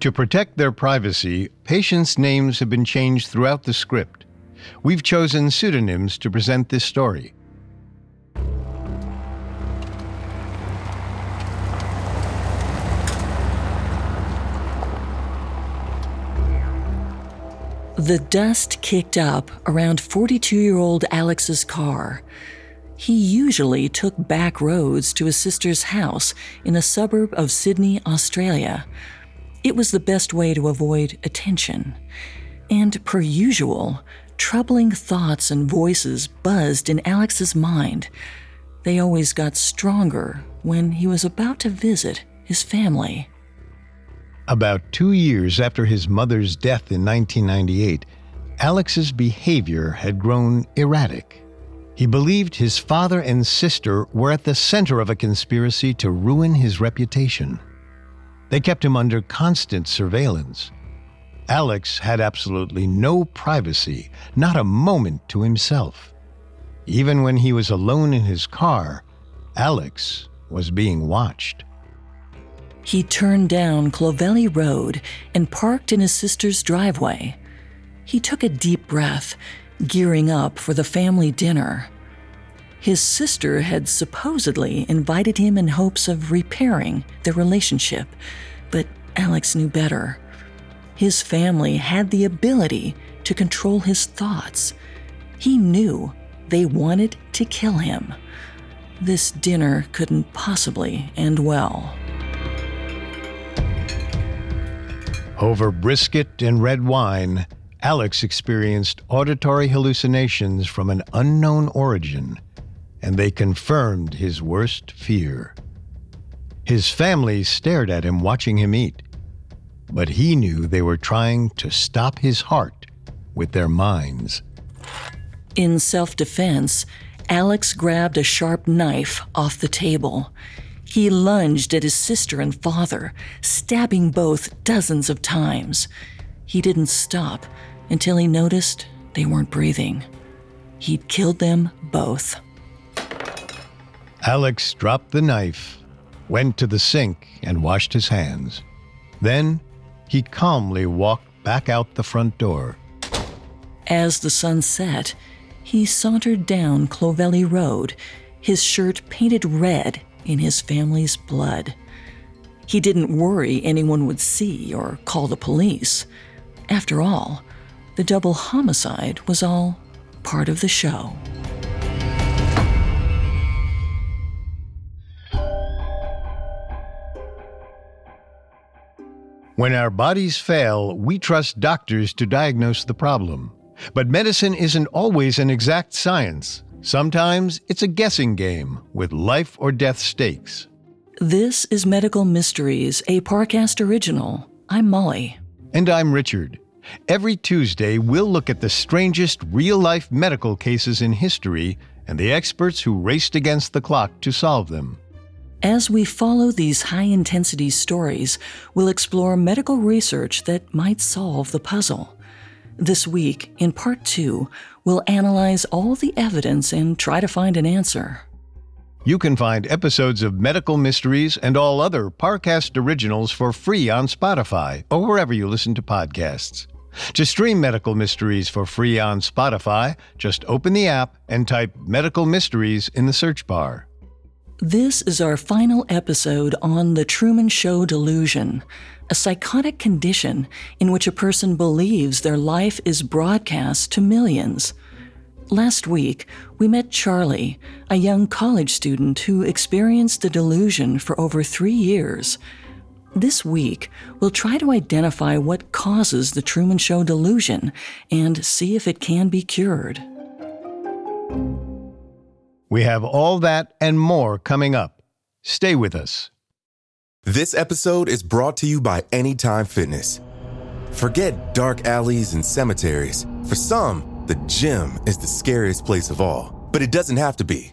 To protect their privacy, patients' names have been changed throughout the script. We've chosen pseudonyms to present this story. The dust kicked up around 42 year old Alex's car. He usually took back roads to his sister's house in a suburb of Sydney, Australia. It was the best way to avoid attention. And per usual, troubling thoughts and voices buzzed in Alex's mind. They always got stronger when he was about to visit his family. About two years after his mother's death in 1998, Alex's behavior had grown erratic. He believed his father and sister were at the center of a conspiracy to ruin his reputation. They kept him under constant surveillance. Alex had absolutely no privacy, not a moment to himself. Even when he was alone in his car, Alex was being watched. He turned down Clovelly Road and parked in his sister's driveway. He took a deep breath, gearing up for the family dinner. His sister had supposedly invited him in hopes of repairing their relationship, but Alex knew better. His family had the ability to control his thoughts. He knew they wanted to kill him. This dinner couldn't possibly end well. Over brisket and red wine, Alex experienced auditory hallucinations from an unknown origin, and they confirmed his worst fear. His family stared at him watching him eat, but he knew they were trying to stop his heart with their minds. In self defense, Alex grabbed a sharp knife off the table. He lunged at his sister and father, stabbing both dozens of times. He didn't stop until he noticed they weren't breathing. He'd killed them both. Alex dropped the knife, went to the sink, and washed his hands. Then he calmly walked back out the front door. As the sun set, he sauntered down Clovelly Road, his shirt painted red in his family's blood. He didn't worry anyone would see or call the police. After all, the double homicide was all part of the show. When our bodies fail, we trust doctors to diagnose the problem. But medicine isn't always an exact science. Sometimes it's a guessing game with life or death stakes. This is Medical Mysteries, a Parcast original. I'm Molly. And I'm Richard. Every Tuesday, we'll look at the strangest real life medical cases in history and the experts who raced against the clock to solve them. As we follow these high intensity stories, we'll explore medical research that might solve the puzzle. This week, in part two, we'll analyze all the evidence and try to find an answer. You can find episodes of Medical Mysteries and all other Parcast originals for free on Spotify or wherever you listen to podcasts. To stream Medical Mysteries for free on Spotify, just open the app and type Medical Mysteries in the search bar. This is our final episode on The Truman Show Delusion, a psychotic condition in which a person believes their life is broadcast to millions. Last week, we met Charlie, a young college student who experienced the delusion for over three years. This week, we'll try to identify what causes the Truman Show delusion and see if it can be cured. We have all that and more coming up. Stay with us. This episode is brought to you by Anytime Fitness. Forget dark alleys and cemeteries. For some, the gym is the scariest place of all, but it doesn't have to be.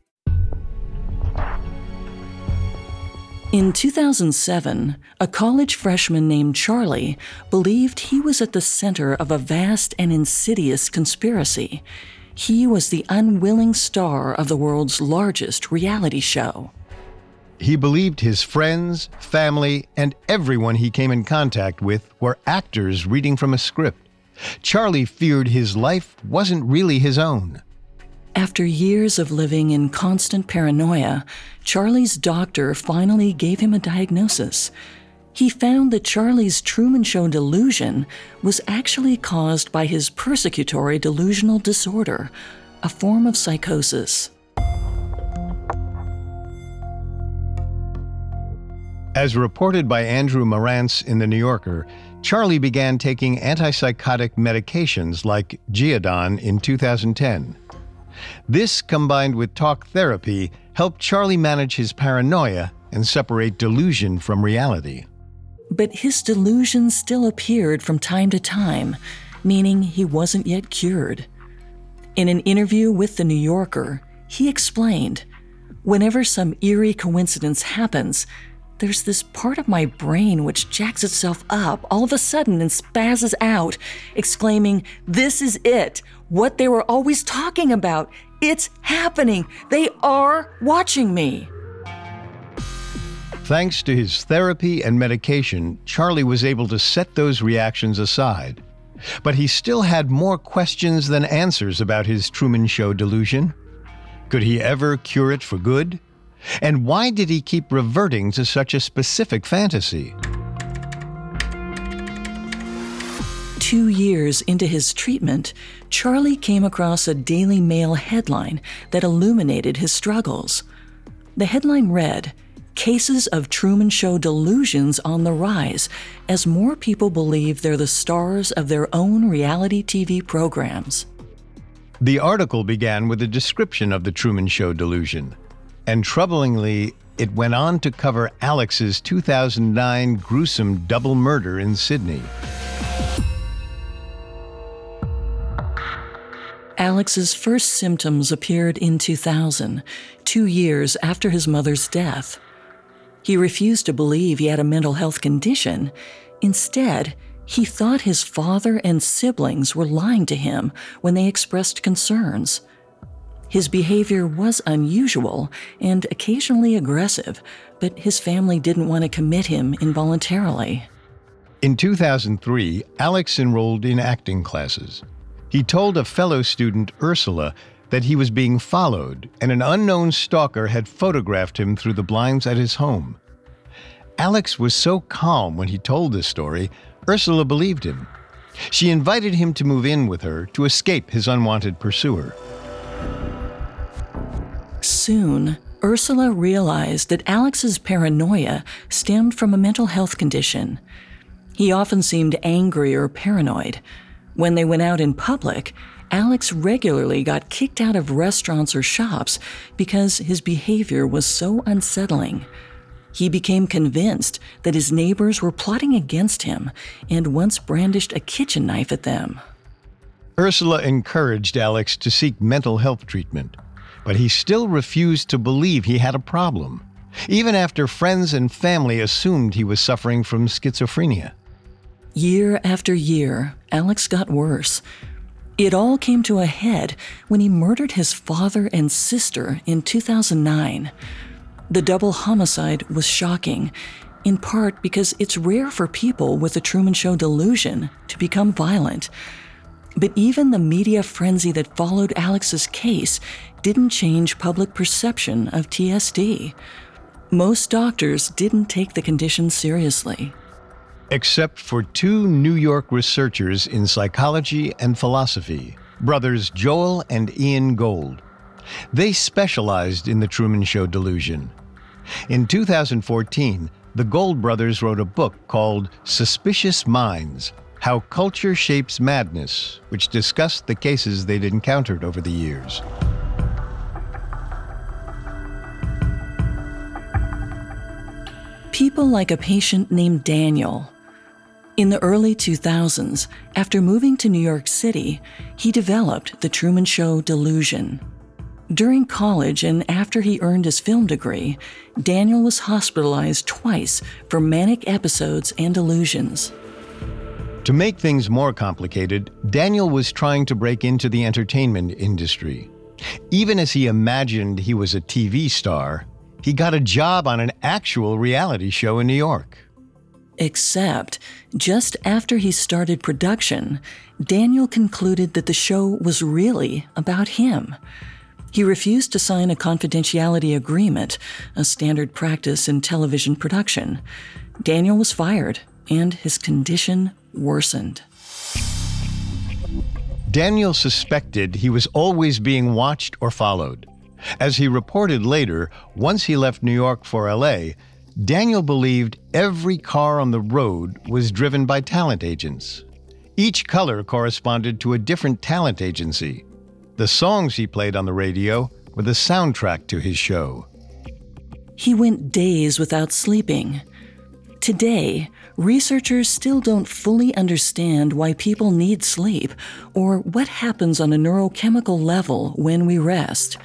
In 2007, a college freshman named Charlie believed he was at the center of a vast and insidious conspiracy. He was the unwilling star of the world's largest reality show. He believed his friends, family, and everyone he came in contact with were actors reading from a script. Charlie feared his life wasn't really his own. After years of living in constant paranoia, Charlie's doctor finally gave him a diagnosis. He found that Charlie's Truman Show delusion was actually caused by his persecutory delusional disorder, a form of psychosis. As reported by Andrew Marantz in The New Yorker, Charlie began taking antipsychotic medications like Geodon in 2010. This, combined with talk therapy, helped Charlie manage his paranoia and separate delusion from reality. But his delusions still appeared from time to time, meaning he wasn't yet cured. In an interview with The New Yorker, he explained Whenever some eerie coincidence happens, there's this part of my brain which jacks itself up all of a sudden and spazzes out, exclaiming, This is it! What they were always talking about! It's happening! They are watching me! Thanks to his therapy and medication, Charlie was able to set those reactions aside. But he still had more questions than answers about his Truman Show delusion. Could he ever cure it for good? And why did he keep reverting to such a specific fantasy? Two years into his treatment, Charlie came across a Daily Mail headline that illuminated his struggles. The headline read, Cases of Truman Show delusions on the rise as more people believe they're the stars of their own reality TV programs. The article began with a description of the Truman Show delusion, and troublingly, it went on to cover Alex's 2009 gruesome double murder in Sydney. Alex's first symptoms appeared in 2000, two years after his mother's death. He refused to believe he had a mental health condition. Instead, he thought his father and siblings were lying to him when they expressed concerns. His behavior was unusual and occasionally aggressive, but his family didn't want to commit him involuntarily. In 2003, Alex enrolled in acting classes. He told a fellow student, Ursula, that he was being followed and an unknown stalker had photographed him through the blinds at his home. Alex was so calm when he told this story, Ursula believed him. She invited him to move in with her to escape his unwanted pursuer. Soon, Ursula realized that Alex's paranoia stemmed from a mental health condition. He often seemed angry or paranoid. When they went out in public, Alex regularly got kicked out of restaurants or shops because his behavior was so unsettling. He became convinced that his neighbors were plotting against him and once brandished a kitchen knife at them. Ursula encouraged Alex to seek mental health treatment, but he still refused to believe he had a problem, even after friends and family assumed he was suffering from schizophrenia. Year after year, Alex got worse. It all came to a head when he murdered his father and sister in 2009. The double homicide was shocking. in part because it's rare for people with the Truman Show delusion to become violent. But even the media frenzy that followed Alex's case didn't change public perception of TSD. Most doctors didn't take the condition seriously. Except for two New York researchers in psychology and philosophy, brothers Joel and Ian Gold. They specialized in the Truman Show delusion. In 2014, the Gold brothers wrote a book called Suspicious Minds How Culture Shapes Madness, which discussed the cases they'd encountered over the years. People like a patient named Daniel. In the early 2000s, after moving to New York City, he developed the Truman Show delusion. During college and after he earned his film degree, Daniel was hospitalized twice for manic episodes and delusions. To make things more complicated, Daniel was trying to break into the entertainment industry. Even as he imagined he was a TV star, he got a job on an actual reality show in New York. Except, just after he started production, Daniel concluded that the show was really about him. He refused to sign a confidentiality agreement, a standard practice in television production. Daniel was fired, and his condition worsened. Daniel suspected he was always being watched or followed. As he reported later, once he left New York for LA, Daniel believed every car on the road was driven by talent agents. Each color corresponded to a different talent agency. The songs he played on the radio were the soundtrack to his show. He went days without sleeping. Today, researchers still don't fully understand why people need sleep or what happens on a neurochemical level when we rest.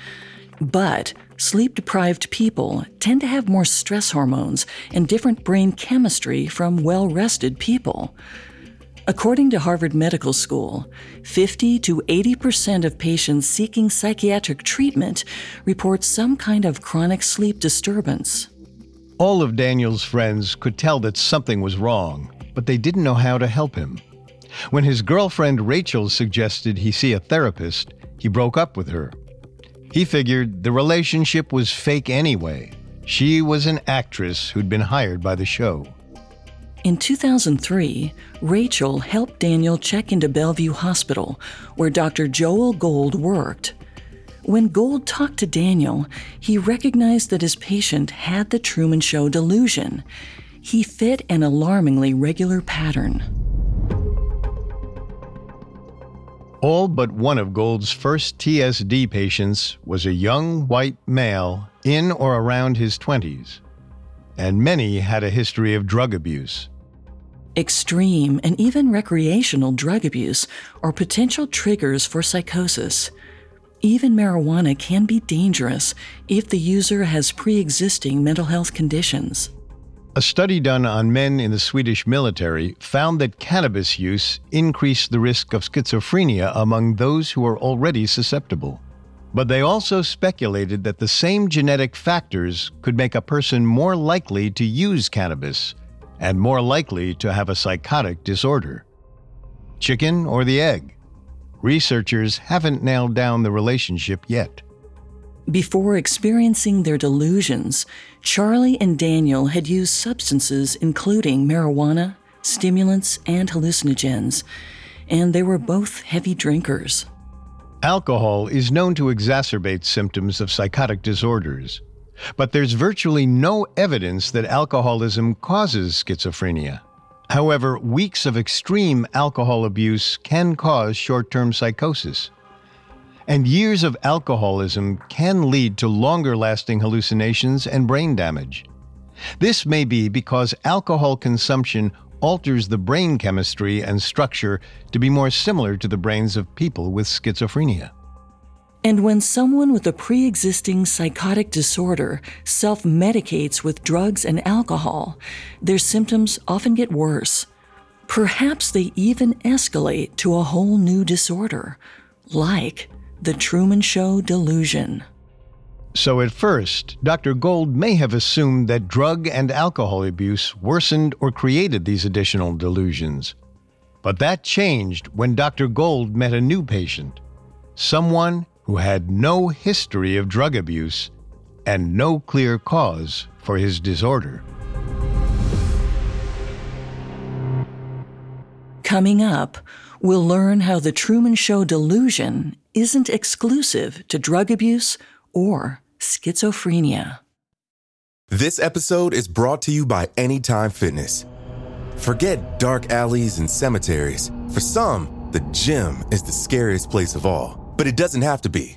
But sleep deprived people tend to have more stress hormones and different brain chemistry from well rested people. According to Harvard Medical School, 50 to 80% of patients seeking psychiatric treatment report some kind of chronic sleep disturbance. All of Daniel's friends could tell that something was wrong, but they didn't know how to help him. When his girlfriend Rachel suggested he see a therapist, he broke up with her. He figured the relationship was fake anyway. She was an actress who'd been hired by the show. In 2003, Rachel helped Daniel check into Bellevue Hospital, where Dr. Joel Gold worked. When Gold talked to Daniel, he recognized that his patient had the Truman Show delusion. He fit an alarmingly regular pattern. All but one of Gold's first TSD patients was a young white male in or around his 20s, and many had a history of drug abuse. Extreme and even recreational drug abuse are potential triggers for psychosis. Even marijuana can be dangerous if the user has pre existing mental health conditions. A study done on men in the Swedish military found that cannabis use increased the risk of schizophrenia among those who are already susceptible. But they also speculated that the same genetic factors could make a person more likely to use cannabis and more likely to have a psychotic disorder. Chicken or the egg? Researchers haven't nailed down the relationship yet. Before experiencing their delusions, Charlie and Daniel had used substances including marijuana, stimulants, and hallucinogens, and they were both heavy drinkers. Alcohol is known to exacerbate symptoms of psychotic disorders. But there's virtually no evidence that alcoholism causes schizophrenia. However, weeks of extreme alcohol abuse can cause short term psychosis. And years of alcoholism can lead to longer lasting hallucinations and brain damage. This may be because alcohol consumption alters the brain chemistry and structure to be more similar to the brains of people with schizophrenia. And when someone with a pre existing psychotic disorder self medicates with drugs and alcohol, their symptoms often get worse. Perhaps they even escalate to a whole new disorder, like the Truman Show delusion. So at first, Dr. Gold may have assumed that drug and alcohol abuse worsened or created these additional delusions. But that changed when Dr. Gold met a new patient, someone who had no history of drug abuse and no clear cause for his disorder. Coming up, we'll learn how the Truman Show delusion isn't exclusive to drug abuse or schizophrenia. This episode is brought to you by Anytime Fitness. Forget dark alleys and cemeteries. For some, the gym is the scariest place of all, but it doesn't have to be.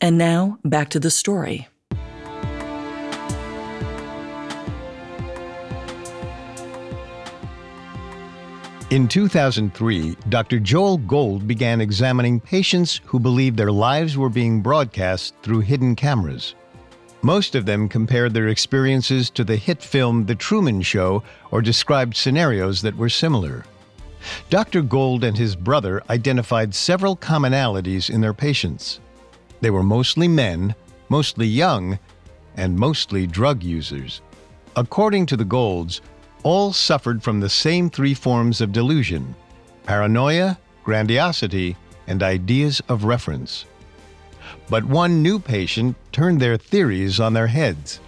And now, back to the story. In 2003, Dr. Joel Gold began examining patients who believed their lives were being broadcast through hidden cameras. Most of them compared their experiences to the hit film The Truman Show or described scenarios that were similar. Dr. Gold and his brother identified several commonalities in their patients. They were mostly men, mostly young, and mostly drug users. According to the Golds, all suffered from the same three forms of delusion paranoia, grandiosity, and ideas of reference. But one new patient turned their theories on their heads.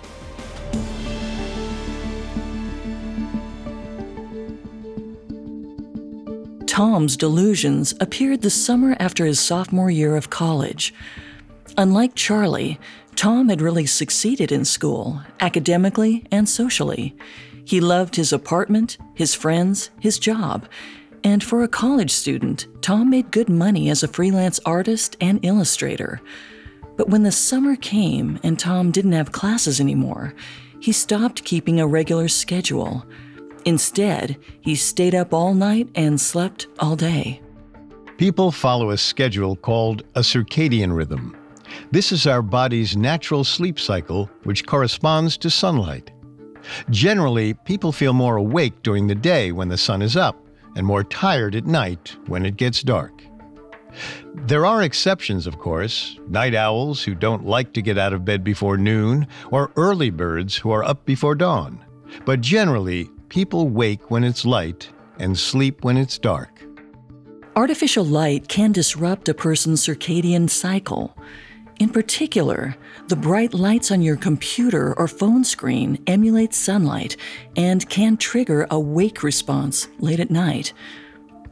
Tom's delusions appeared the summer after his sophomore year of college. Unlike Charlie, Tom had really succeeded in school, academically and socially. He loved his apartment, his friends, his job. And for a college student, Tom made good money as a freelance artist and illustrator. But when the summer came and Tom didn't have classes anymore, he stopped keeping a regular schedule. Instead, he stayed up all night and slept all day. People follow a schedule called a circadian rhythm. This is our body's natural sleep cycle, which corresponds to sunlight. Generally, people feel more awake during the day when the sun is up and more tired at night when it gets dark. There are exceptions, of course night owls who don't like to get out of bed before noon, or early birds who are up before dawn. But generally, people wake when it's light and sleep when it's dark. Artificial light can disrupt a person's circadian cycle. In particular, the bright lights on your computer or phone screen emulate sunlight and can trigger a wake response late at night.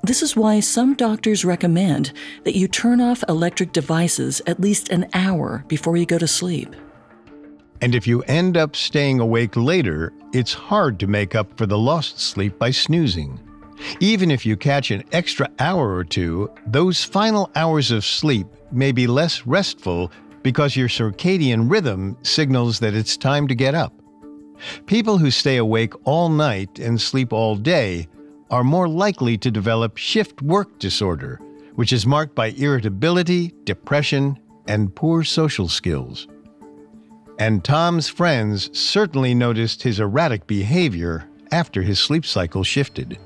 This is why some doctors recommend that you turn off electric devices at least an hour before you go to sleep. And if you end up staying awake later, it's hard to make up for the lost sleep by snoozing. Even if you catch an extra hour or two, those final hours of sleep may be less restful because your circadian rhythm signals that it's time to get up. People who stay awake all night and sleep all day are more likely to develop shift work disorder, which is marked by irritability, depression, and poor social skills. And Tom's friends certainly noticed his erratic behavior after his sleep cycle shifted.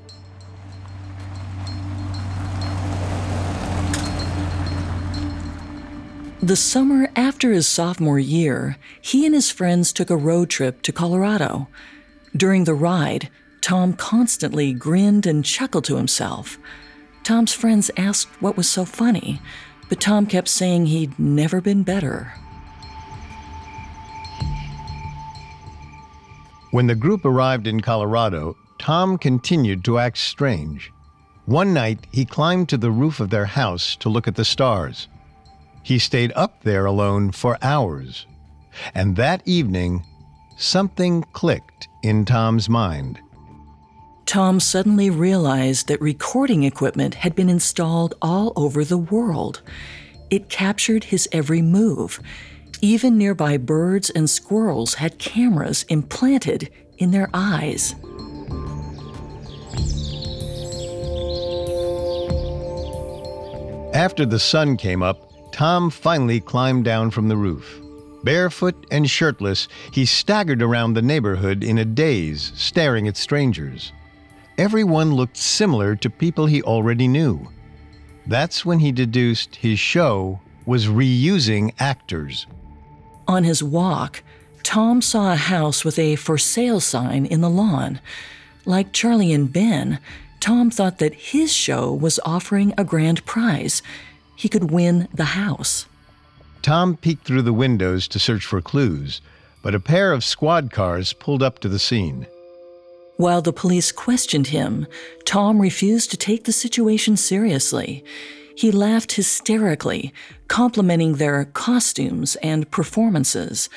The summer after his sophomore year, he and his friends took a road trip to Colorado. During the ride, Tom constantly grinned and chuckled to himself. Tom's friends asked what was so funny, but Tom kept saying he'd never been better. When the group arrived in Colorado, Tom continued to act strange. One night, he climbed to the roof of their house to look at the stars. He stayed up there alone for hours. And that evening, something clicked in Tom's mind. Tom suddenly realized that recording equipment had been installed all over the world. It captured his every move. Even nearby birds and squirrels had cameras implanted in their eyes. After the sun came up, Tom finally climbed down from the roof. Barefoot and shirtless, he staggered around the neighborhood in a daze, staring at strangers. Everyone looked similar to people he already knew. That's when he deduced his show was reusing actors. On his walk, Tom saw a house with a for sale sign in the lawn. Like Charlie and Ben, Tom thought that his show was offering a grand prize. He could win the house. Tom peeked through the windows to search for clues, but a pair of squad cars pulled up to the scene. While the police questioned him, Tom refused to take the situation seriously. He laughed hysterically, complimenting their costumes and performances.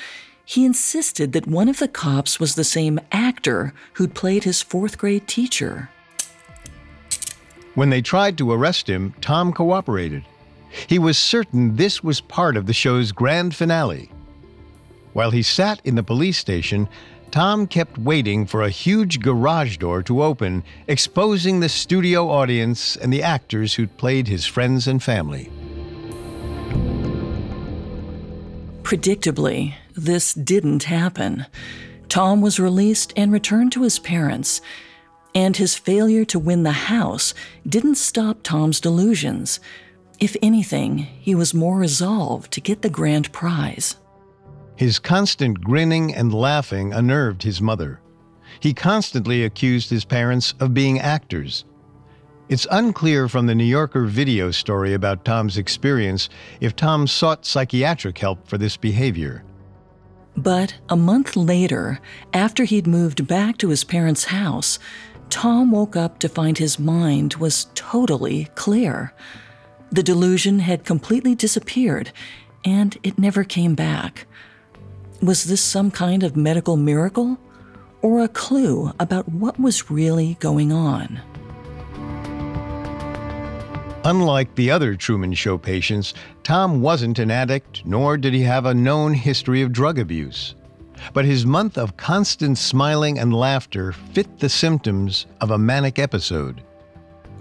He insisted that one of the cops was the same actor who'd played his fourth grade teacher. When they tried to arrest him, Tom cooperated. He was certain this was part of the show's grand finale. While he sat in the police station, Tom kept waiting for a huge garage door to open, exposing the studio audience and the actors who'd played his friends and family. Predictably, this didn't happen. Tom was released and returned to his parents, and his failure to win the house didn't stop Tom's delusions. If anything, he was more resolved to get the grand prize. His constant grinning and laughing unnerved his mother. He constantly accused his parents of being actors. It's unclear from the New Yorker video story about Tom's experience if Tom sought psychiatric help for this behavior. But a month later, after he'd moved back to his parents' house, Tom woke up to find his mind was totally clear. The delusion had completely disappeared, and it never came back. Was this some kind of medical miracle? Or a clue about what was really going on? Unlike the other Truman Show patients, Tom wasn't an addict, nor did he have a known history of drug abuse but his month of constant smiling and laughter fit the symptoms of a manic episode.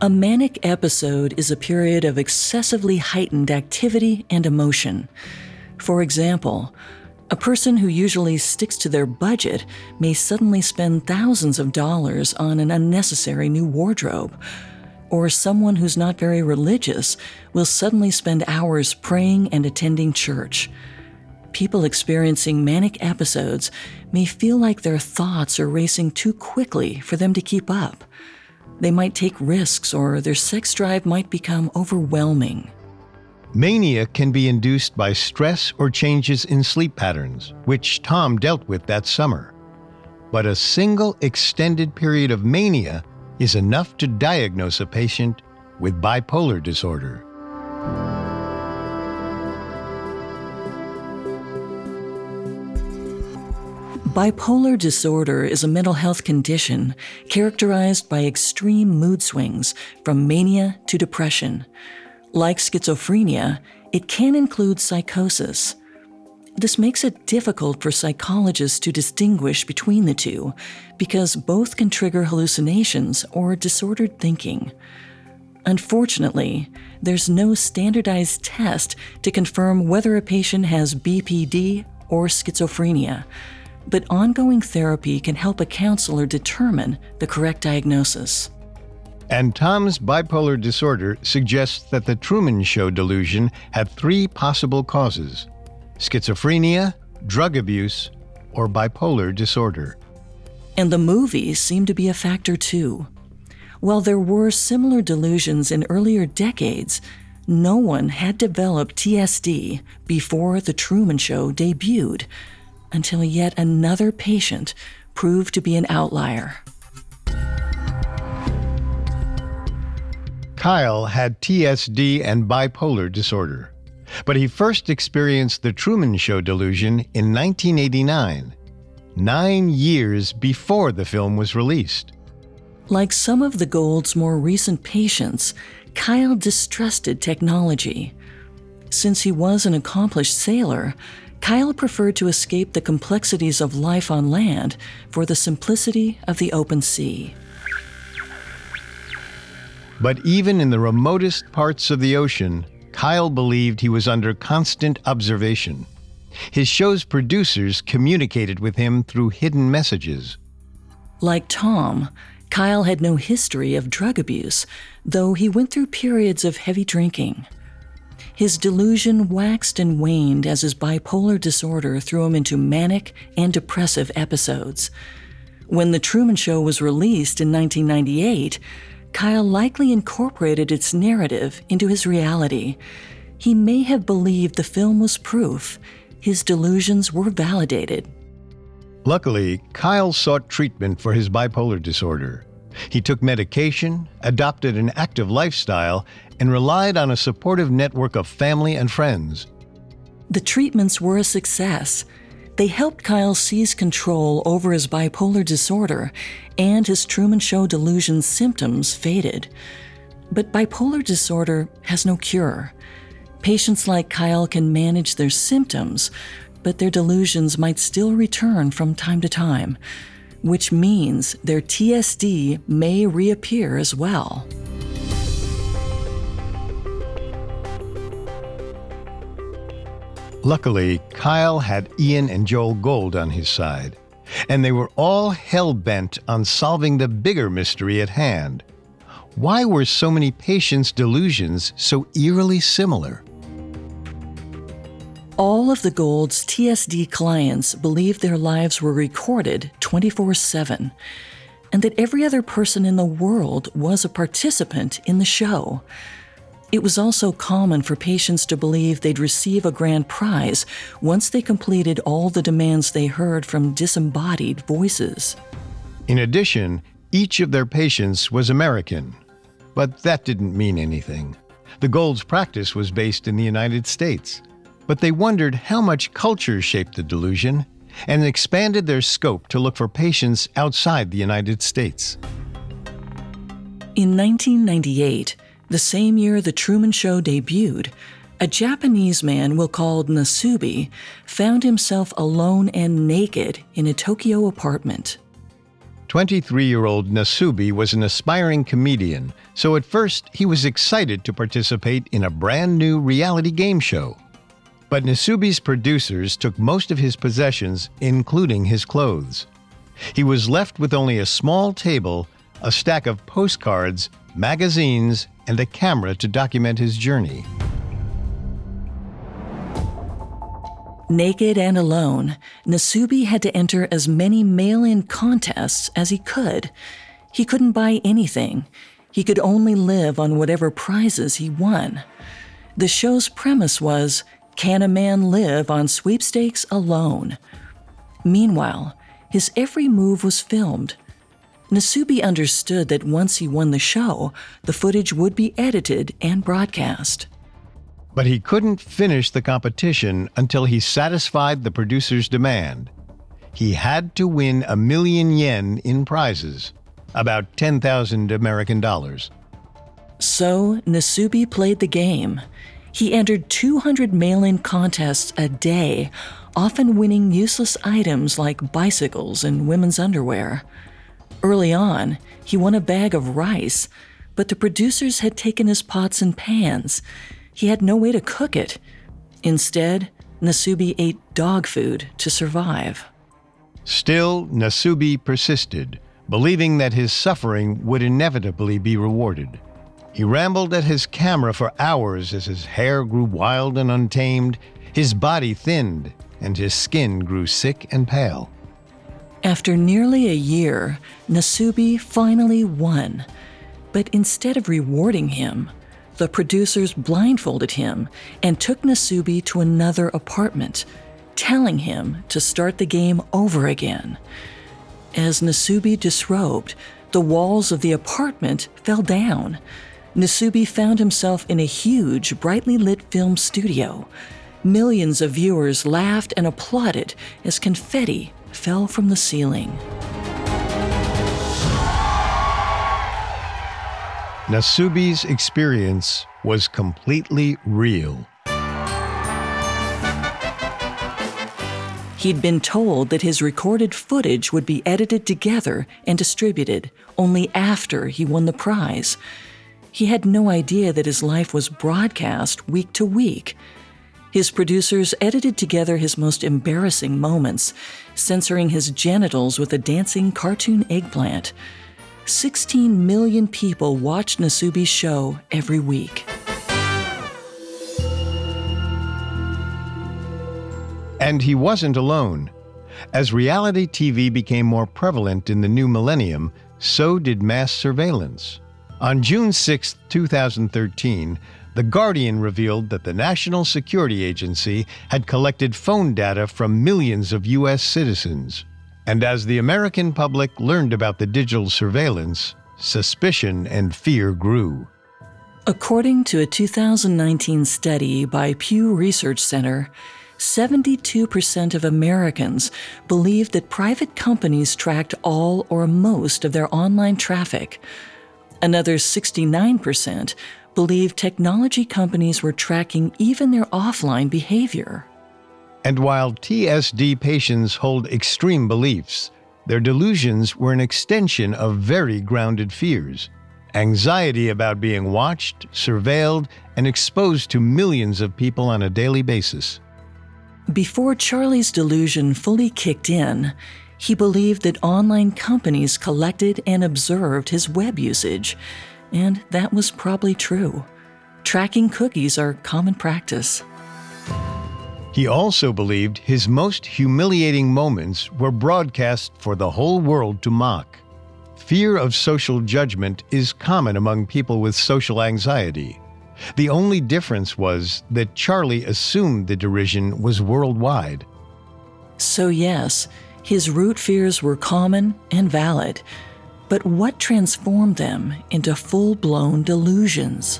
A manic episode is a period of excessively heightened activity and emotion. For example, a person who usually sticks to their budget may suddenly spend thousands of dollars on an unnecessary new wardrobe. Or someone who's not very religious will suddenly spend hours praying and attending church people experiencing manic episodes may feel like their thoughts are racing too quickly for them to keep up. They might take risks or their sex drive might become overwhelming. Mania can be induced by stress or changes in sleep patterns, which Tom dealt with that summer. But a single extended period of mania is enough to diagnose a patient with bipolar disorder. Bipolar disorder is a mental health condition characterized by extreme mood swings from mania to depression. Like schizophrenia, it can include psychosis. This makes it difficult for psychologists to distinguish between the two because both can trigger hallucinations or disordered thinking. Unfortunately, there's no standardized test to confirm whether a patient has BPD or schizophrenia but ongoing therapy can help a counselor determine the correct diagnosis. And Tom's bipolar disorder suggests that the Truman Show delusion had three possible causes schizophrenia, drug abuse, or bipolar disorder. And the movies seem to be a factor too. While there were similar delusions in earlier decades, no one had developed TSD before The Truman Show debuted until yet another patient proved to be an outlier. Kyle had TSD and bipolar disorder, but he first experienced the Truman Show delusion in 1989, nine years before the film was released. Like some of the Gold's more recent patients, Kyle distrusted technology. Since he was an accomplished sailor, Kyle preferred to escape the complexities of life on land for the simplicity of the open sea. But even in the remotest parts of the ocean, Kyle believed he was under constant observation. His show's producers communicated with him through hidden messages. Like Tom, Kyle had no history of drug abuse, though he went through periods of heavy drinking. His delusion waxed and waned as his bipolar disorder threw him into manic and depressive episodes. When The Truman Show was released in 1998, Kyle likely incorporated its narrative into his reality. He may have believed the film was proof his delusions were validated. Luckily, Kyle sought treatment for his bipolar disorder. He took medication, adopted an active lifestyle, and relied on a supportive network of family and friends. The treatments were a success. They helped Kyle seize control over his bipolar disorder, and his Truman Show delusion symptoms faded. But bipolar disorder has no cure. Patients like Kyle can manage their symptoms, but their delusions might still return from time to time, which means their TSD may reappear as well. Luckily, Kyle had Ian and Joel Gold on his side, and they were all hell bent on solving the bigger mystery at hand. Why were so many patients' delusions so eerily similar? All of the Gold's TSD clients believed their lives were recorded 24 7, and that every other person in the world was a participant in the show. It was also common for patients to believe they'd receive a grand prize once they completed all the demands they heard from disembodied voices. In addition, each of their patients was American. But that didn't mean anything. The Gold's practice was based in the United States. But they wondered how much culture shaped the delusion and expanded their scope to look for patients outside the United States. In 1998, the same year The Truman Show debuted, a Japanese man we'll call Nasubi found himself alone and naked in a Tokyo apartment. 23 year old Nasubi was an aspiring comedian, so at first he was excited to participate in a brand new reality game show. But Nasubi's producers took most of his possessions, including his clothes. He was left with only a small table, a stack of postcards, magazines, and a camera to document his journey. Naked and alone, Nasubi had to enter as many mail in contests as he could. He couldn't buy anything. He could only live on whatever prizes he won. The show's premise was Can a man live on sweepstakes alone? Meanwhile, his every move was filmed. Nasubi understood that once he won the show, the footage would be edited and broadcast. But he couldn't finish the competition until he satisfied the producer's demand. He had to win a million yen in prizes, about 10,000 American dollars. So Nasubi played the game. He entered 200 mail in contests a day, often winning useless items like bicycles and women's underwear. Early on, he won a bag of rice, but the producers had taken his pots and pans. He had no way to cook it. Instead, Nasubi ate dog food to survive. Still, Nasubi persisted, believing that his suffering would inevitably be rewarded. He rambled at his camera for hours as his hair grew wild and untamed, his body thinned, and his skin grew sick and pale. After nearly a year, Nasubi finally won. But instead of rewarding him, the producers blindfolded him and took Nasubi to another apartment, telling him to start the game over again. As Nasubi disrobed, the walls of the apartment fell down. Nasubi found himself in a huge, brightly lit film studio. Millions of viewers laughed and applauded as confetti fell from the ceiling. Nasubi's experience was completely real. He'd been told that his recorded footage would be edited together and distributed only after he won the prize. He had no idea that his life was broadcast week to week. His producers edited together his most embarrassing moments, censoring his genitals with a dancing cartoon eggplant. 16 million people watched Nasubi's show every week. And he wasn't alone. As reality TV became more prevalent in the new millennium, so did mass surveillance. On June 6, 2013, The Guardian revealed that the National Security Agency had collected phone data from millions of U.S. citizens. And as the American public learned about the digital surveillance, suspicion and fear grew. According to a 2019 study by Pew Research Center, 72% of Americans believed that private companies tracked all or most of their online traffic. Another 69% believed technology companies were tracking even their offline behavior. And while TSD patients hold extreme beliefs, their delusions were an extension of very grounded fears anxiety about being watched, surveilled, and exposed to millions of people on a daily basis. Before Charlie's delusion fully kicked in, he believed that online companies collected and observed his web usage, and that was probably true. Tracking cookies are common practice. He also believed his most humiliating moments were broadcast for the whole world to mock. Fear of social judgment is common among people with social anxiety. The only difference was that Charlie assumed the derision was worldwide. So, yes, his root fears were common and valid, but what transformed them into full blown delusions?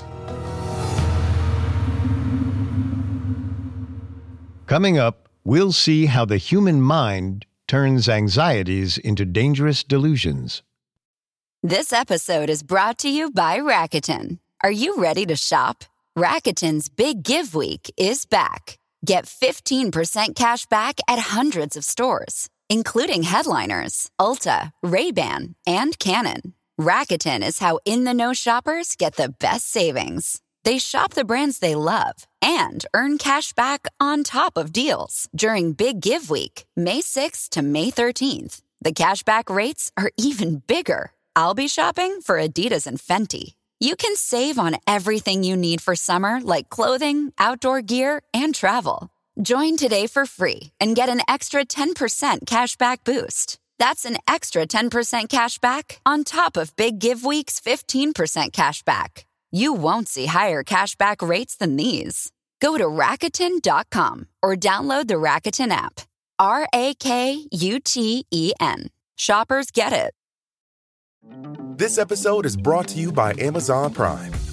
Coming up, we'll see how the human mind turns anxieties into dangerous delusions. This episode is brought to you by Rakuten. Are you ready to shop? Rakuten's Big Give Week is back. Get 15% cash back at hundreds of stores, including headliners, Ulta, Ray-Ban, and Canon. Rakuten is how in-the-know shoppers get the best savings. They shop the brands they love and earn cash back on top of deals during Big Give Week, May 6th to May 13th. The cashback rates are even bigger. I'll be shopping for Adidas and Fenty. You can save on everything you need for summer, like clothing, outdoor gear, and travel. Join today for free and get an extra 10% cashback boost. That's an extra 10% cash back on top of Big Give Week's 15% cash back. You won't see higher cashback rates than these. Go to Rakuten.com or download the Rakuten app. R A K U T E N. Shoppers get it. This episode is brought to you by Amazon Prime.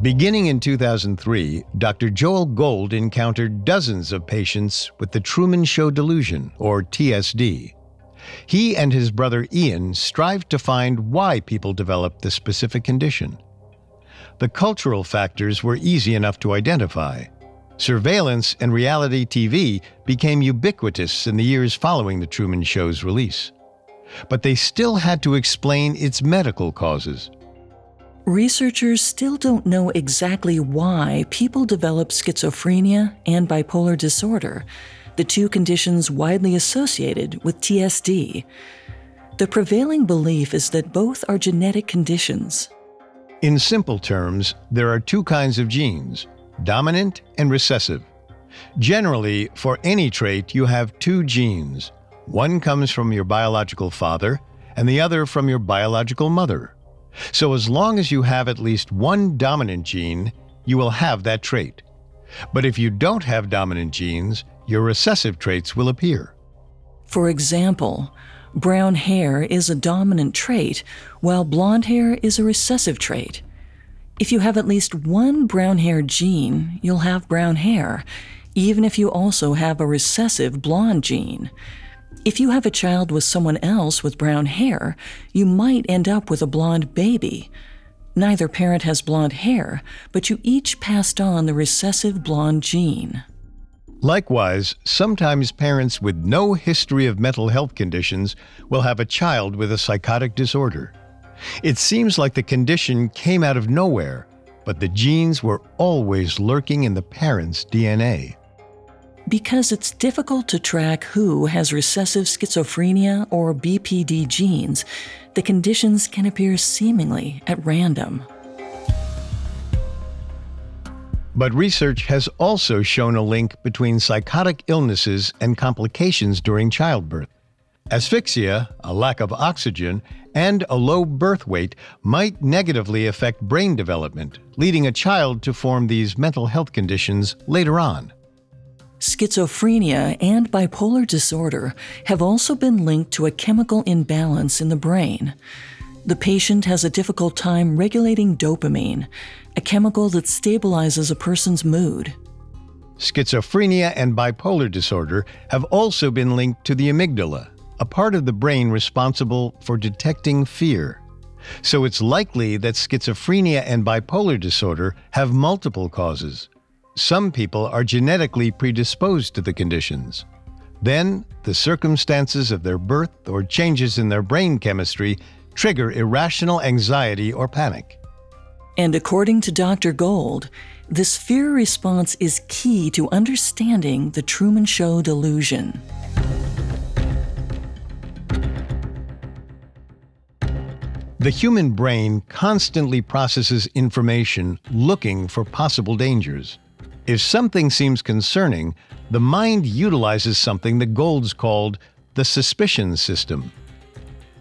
Beginning in 2003, Dr. Joel Gold encountered dozens of patients with the Truman Show delusion, or TSD. He and his brother Ian strived to find why people develop the specific condition. The cultural factors were easy enough to identify. Surveillance and reality TV became ubiquitous in the years following The Truman Show's release. But they still had to explain its medical causes. Researchers still don't know exactly why people develop schizophrenia and bipolar disorder, the two conditions widely associated with TSD. The prevailing belief is that both are genetic conditions. In simple terms, there are two kinds of genes dominant and recessive. Generally, for any trait, you have two genes. One comes from your biological father, and the other from your biological mother. So, as long as you have at least one dominant gene, you will have that trait. But if you don't have dominant genes, your recessive traits will appear. For example, brown hair is a dominant trait, while blonde hair is a recessive trait. If you have at least one brown hair gene, you'll have brown hair, even if you also have a recessive blonde gene. If you have a child with someone else with brown hair, you might end up with a blonde baby. Neither parent has blonde hair, but you each passed on the recessive blonde gene. Likewise, sometimes parents with no history of mental health conditions will have a child with a psychotic disorder. It seems like the condition came out of nowhere, but the genes were always lurking in the parent's DNA. Because it's difficult to track who has recessive schizophrenia or BPD genes, the conditions can appear seemingly at random. But research has also shown a link between psychotic illnesses and complications during childbirth. Asphyxia, a lack of oxygen, and a low birth weight might negatively affect brain development, leading a child to form these mental health conditions later on. Schizophrenia and bipolar disorder have also been linked to a chemical imbalance in the brain. The patient has a difficult time regulating dopamine, a chemical that stabilizes a person's mood. Schizophrenia and bipolar disorder have also been linked to the amygdala, a part of the brain responsible for detecting fear. So it's likely that schizophrenia and bipolar disorder have multiple causes. Some people are genetically predisposed to the conditions. Then, the circumstances of their birth or changes in their brain chemistry trigger irrational anxiety or panic. And according to Dr. Gold, this fear response is key to understanding the Truman Show delusion. The human brain constantly processes information looking for possible dangers. If something seems concerning, the mind utilizes something that Golds called the suspicion system.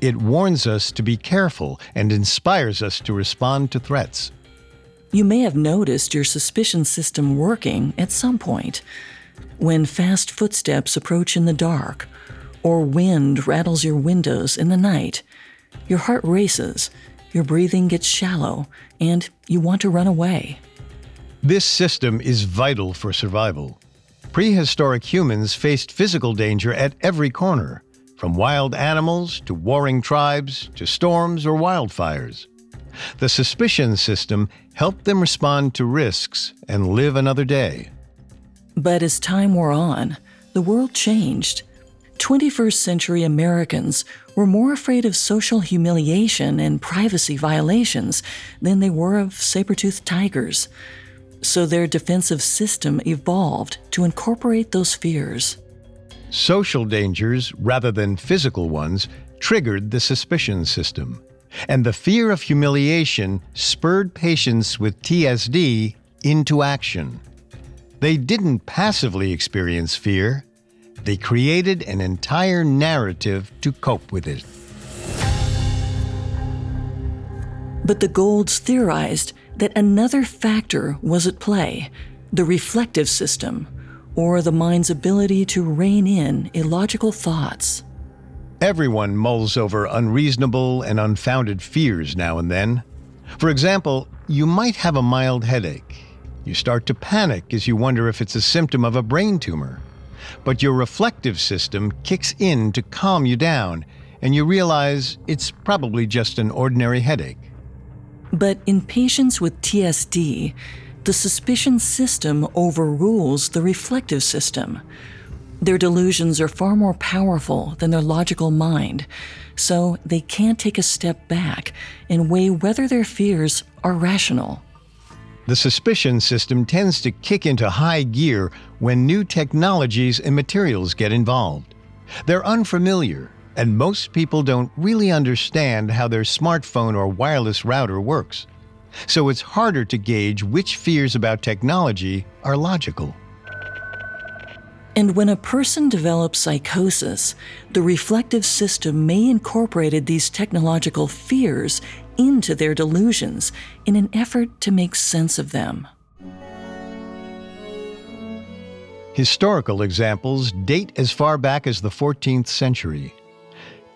It warns us to be careful and inspires us to respond to threats. You may have noticed your suspicion system working at some point. When fast footsteps approach in the dark, or wind rattles your windows in the night, your heart races, your breathing gets shallow, and you want to run away. This system is vital for survival. Prehistoric humans faced physical danger at every corner, from wild animals to warring tribes to storms or wildfires. The suspicion system helped them respond to risks and live another day. But as time wore on, the world changed. 21st century Americans were more afraid of social humiliation and privacy violations than they were of saber toothed tigers. So their defensive system evolved to incorporate those fears. Social dangers, rather than physical ones, triggered the suspicion system. And the fear of humiliation spurred patients with TSD into action. They didn't passively experience fear, they created an entire narrative to cope with it. But the Golds theorized that another factor was at play the reflective system, or the mind's ability to rein in illogical thoughts. Everyone mulls over unreasonable and unfounded fears now and then. For example, you might have a mild headache. You start to panic as you wonder if it's a symptom of a brain tumor. But your reflective system kicks in to calm you down, and you realize it's probably just an ordinary headache. But in patients with TSD, the suspicion system overrules the reflective system. Their delusions are far more powerful than their logical mind, so they can't take a step back and weigh whether their fears are rational. The suspicion system tends to kick into high gear when new technologies and materials get involved. They're unfamiliar, and most people don't really understand how their smartphone or wireless router works. So it's harder to gauge which fears about technology are logical. And when a person develops psychosis, the reflective system may incorporate these technological fears into their delusions in an effort to make sense of them. Historical examples date as far back as the 14th century.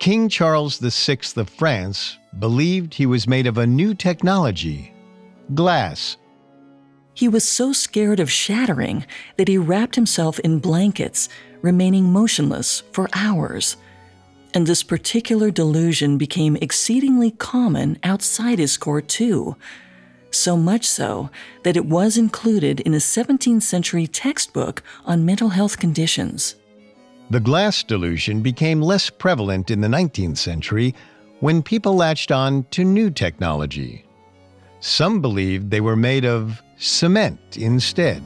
King Charles VI of France believed he was made of a new technology glass. He was so scared of shattering that he wrapped himself in blankets, remaining motionless for hours. And this particular delusion became exceedingly common outside his court, too so much so that it was included in a 17th century textbook on mental health conditions. The glass delusion became less prevalent in the 19th century when people latched on to new technology. Some believed they were made of cement instead.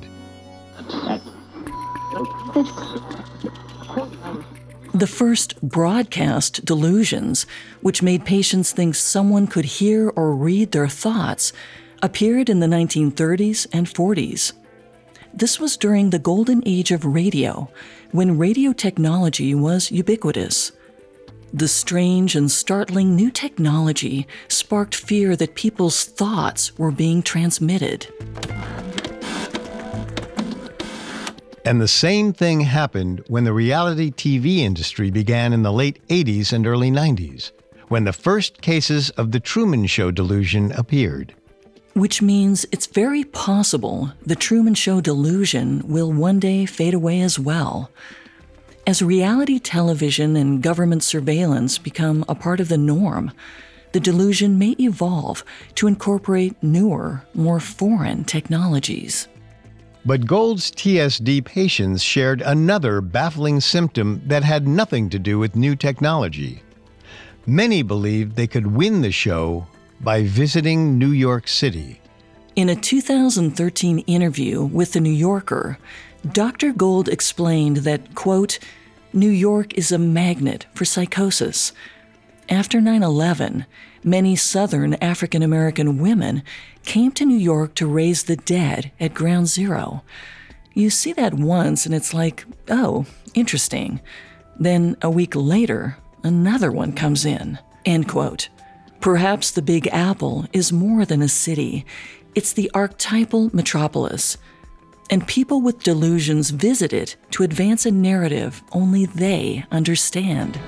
The first broadcast delusions, which made patients think someone could hear or read their thoughts, appeared in the 1930s and 40s. This was during the golden age of radio, when radio technology was ubiquitous. The strange and startling new technology sparked fear that people's thoughts were being transmitted. And the same thing happened when the reality TV industry began in the late 80s and early 90s, when the first cases of the Truman Show delusion appeared which means it's very possible the Truman Show delusion will one day fade away as well. As reality television and government surveillance become a part of the norm, the delusion may evolve to incorporate newer, more foreign technologies. But Gold's TSD patients shared another baffling symptom that had nothing to do with new technology. Many believed they could win the show by visiting New York City. In a 2013 interview with The New Yorker, Dr. Gold explained that, quote, New York is a magnet for psychosis. After 9 11, many Southern African American women came to New York to raise the dead at Ground Zero. You see that once and it's like, oh, interesting. Then a week later, another one comes in. End quote. Perhaps the Big Apple is more than a city, it's the archetypal metropolis. And people with delusions visit it to advance a narrative only they understand.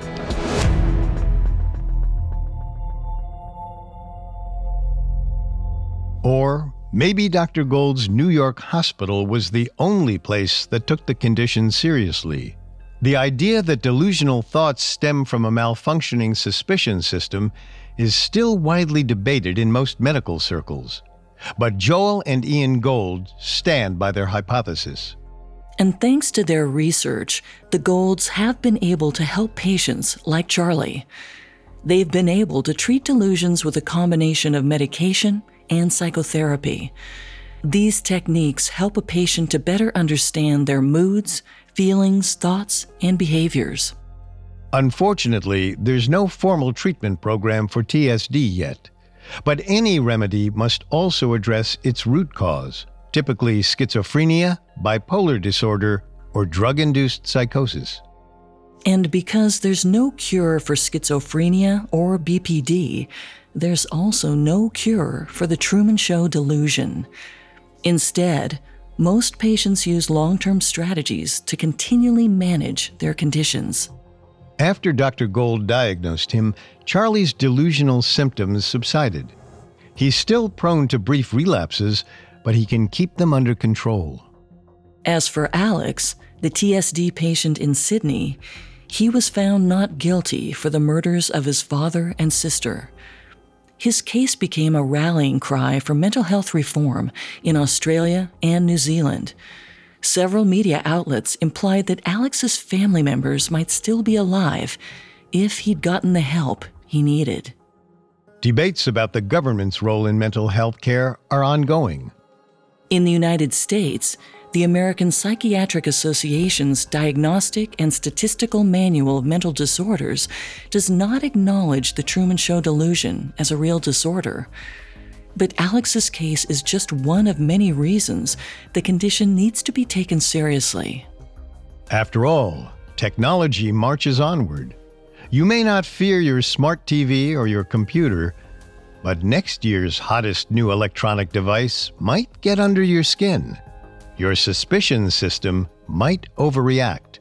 Or maybe Dr. Gold's New York hospital was the only place that took the condition seriously. The idea that delusional thoughts stem from a malfunctioning suspicion system is still widely debated in most medical circles. But Joel and Ian Gold stand by their hypothesis. And thanks to their research, the Golds have been able to help patients like Charlie. They've been able to treat delusions with a combination of medication and psychotherapy. These techniques help a patient to better understand their moods, feelings, thoughts, and behaviors. Unfortunately, there's no formal treatment program for TSD yet. But any remedy must also address its root cause, typically schizophrenia, bipolar disorder, or drug induced psychosis. And because there's no cure for schizophrenia or BPD, there's also no cure for the Truman Show delusion. Instead, most patients use long term strategies to continually manage their conditions. After Dr. Gold diagnosed him, Charlie's delusional symptoms subsided. He's still prone to brief relapses, but he can keep them under control. As for Alex, the TSD patient in Sydney, he was found not guilty for the murders of his father and sister. His case became a rallying cry for mental health reform in Australia and New Zealand. Several media outlets implied that Alex's family members might still be alive if he'd gotten the help he needed. Debates about the government's role in mental health care are ongoing. In the United States, the American Psychiatric Association's Diagnostic and Statistical Manual of Mental Disorders does not acknowledge the Truman Show delusion as a real disorder. But Alex's case is just one of many reasons the condition needs to be taken seriously. After all, technology marches onward. You may not fear your smart TV or your computer, but next year's hottest new electronic device might get under your skin. Your suspicion system might overreact.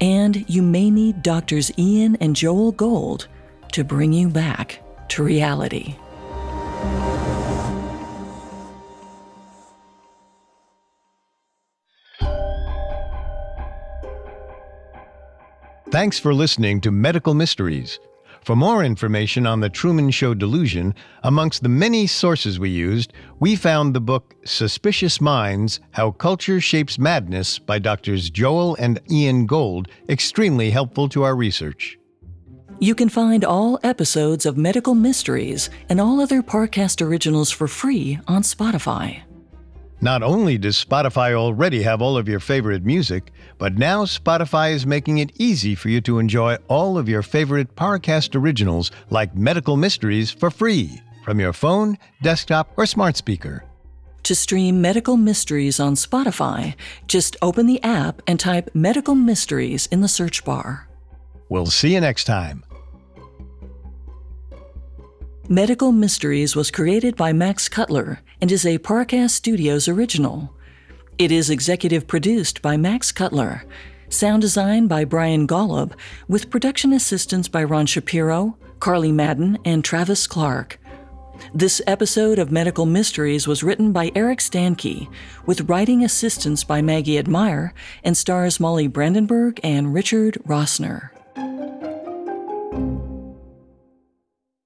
And you may need Doctors Ian and Joel Gold to bring you back to reality. Thanks for listening to Medical Mysteries. For more information on the Truman Show delusion, amongst the many sources we used, we found the book Suspicious Minds How Culture Shapes Madness by Doctors Joel and Ian Gold extremely helpful to our research. You can find all episodes of Medical Mysteries and all other Parcast originals for free on Spotify. Not only does Spotify already have all of your favorite music, but now Spotify is making it easy for you to enjoy all of your favorite Parcast originals like Medical Mysteries for free from your phone, desktop, or smart speaker. To stream Medical Mysteries on Spotify, just open the app and type Medical Mysteries in the search bar. We'll see you next time. Medical Mysteries was created by Max Cutler and is a Parcast Studios original. It is executive produced by Max Cutler, sound design by Brian Golub, with production assistance by Ron Shapiro, Carly Madden, and Travis Clark. This episode of Medical Mysteries was written by Eric Stankey, with writing assistance by Maggie Admire, and stars Molly Brandenburg and Richard Rossner.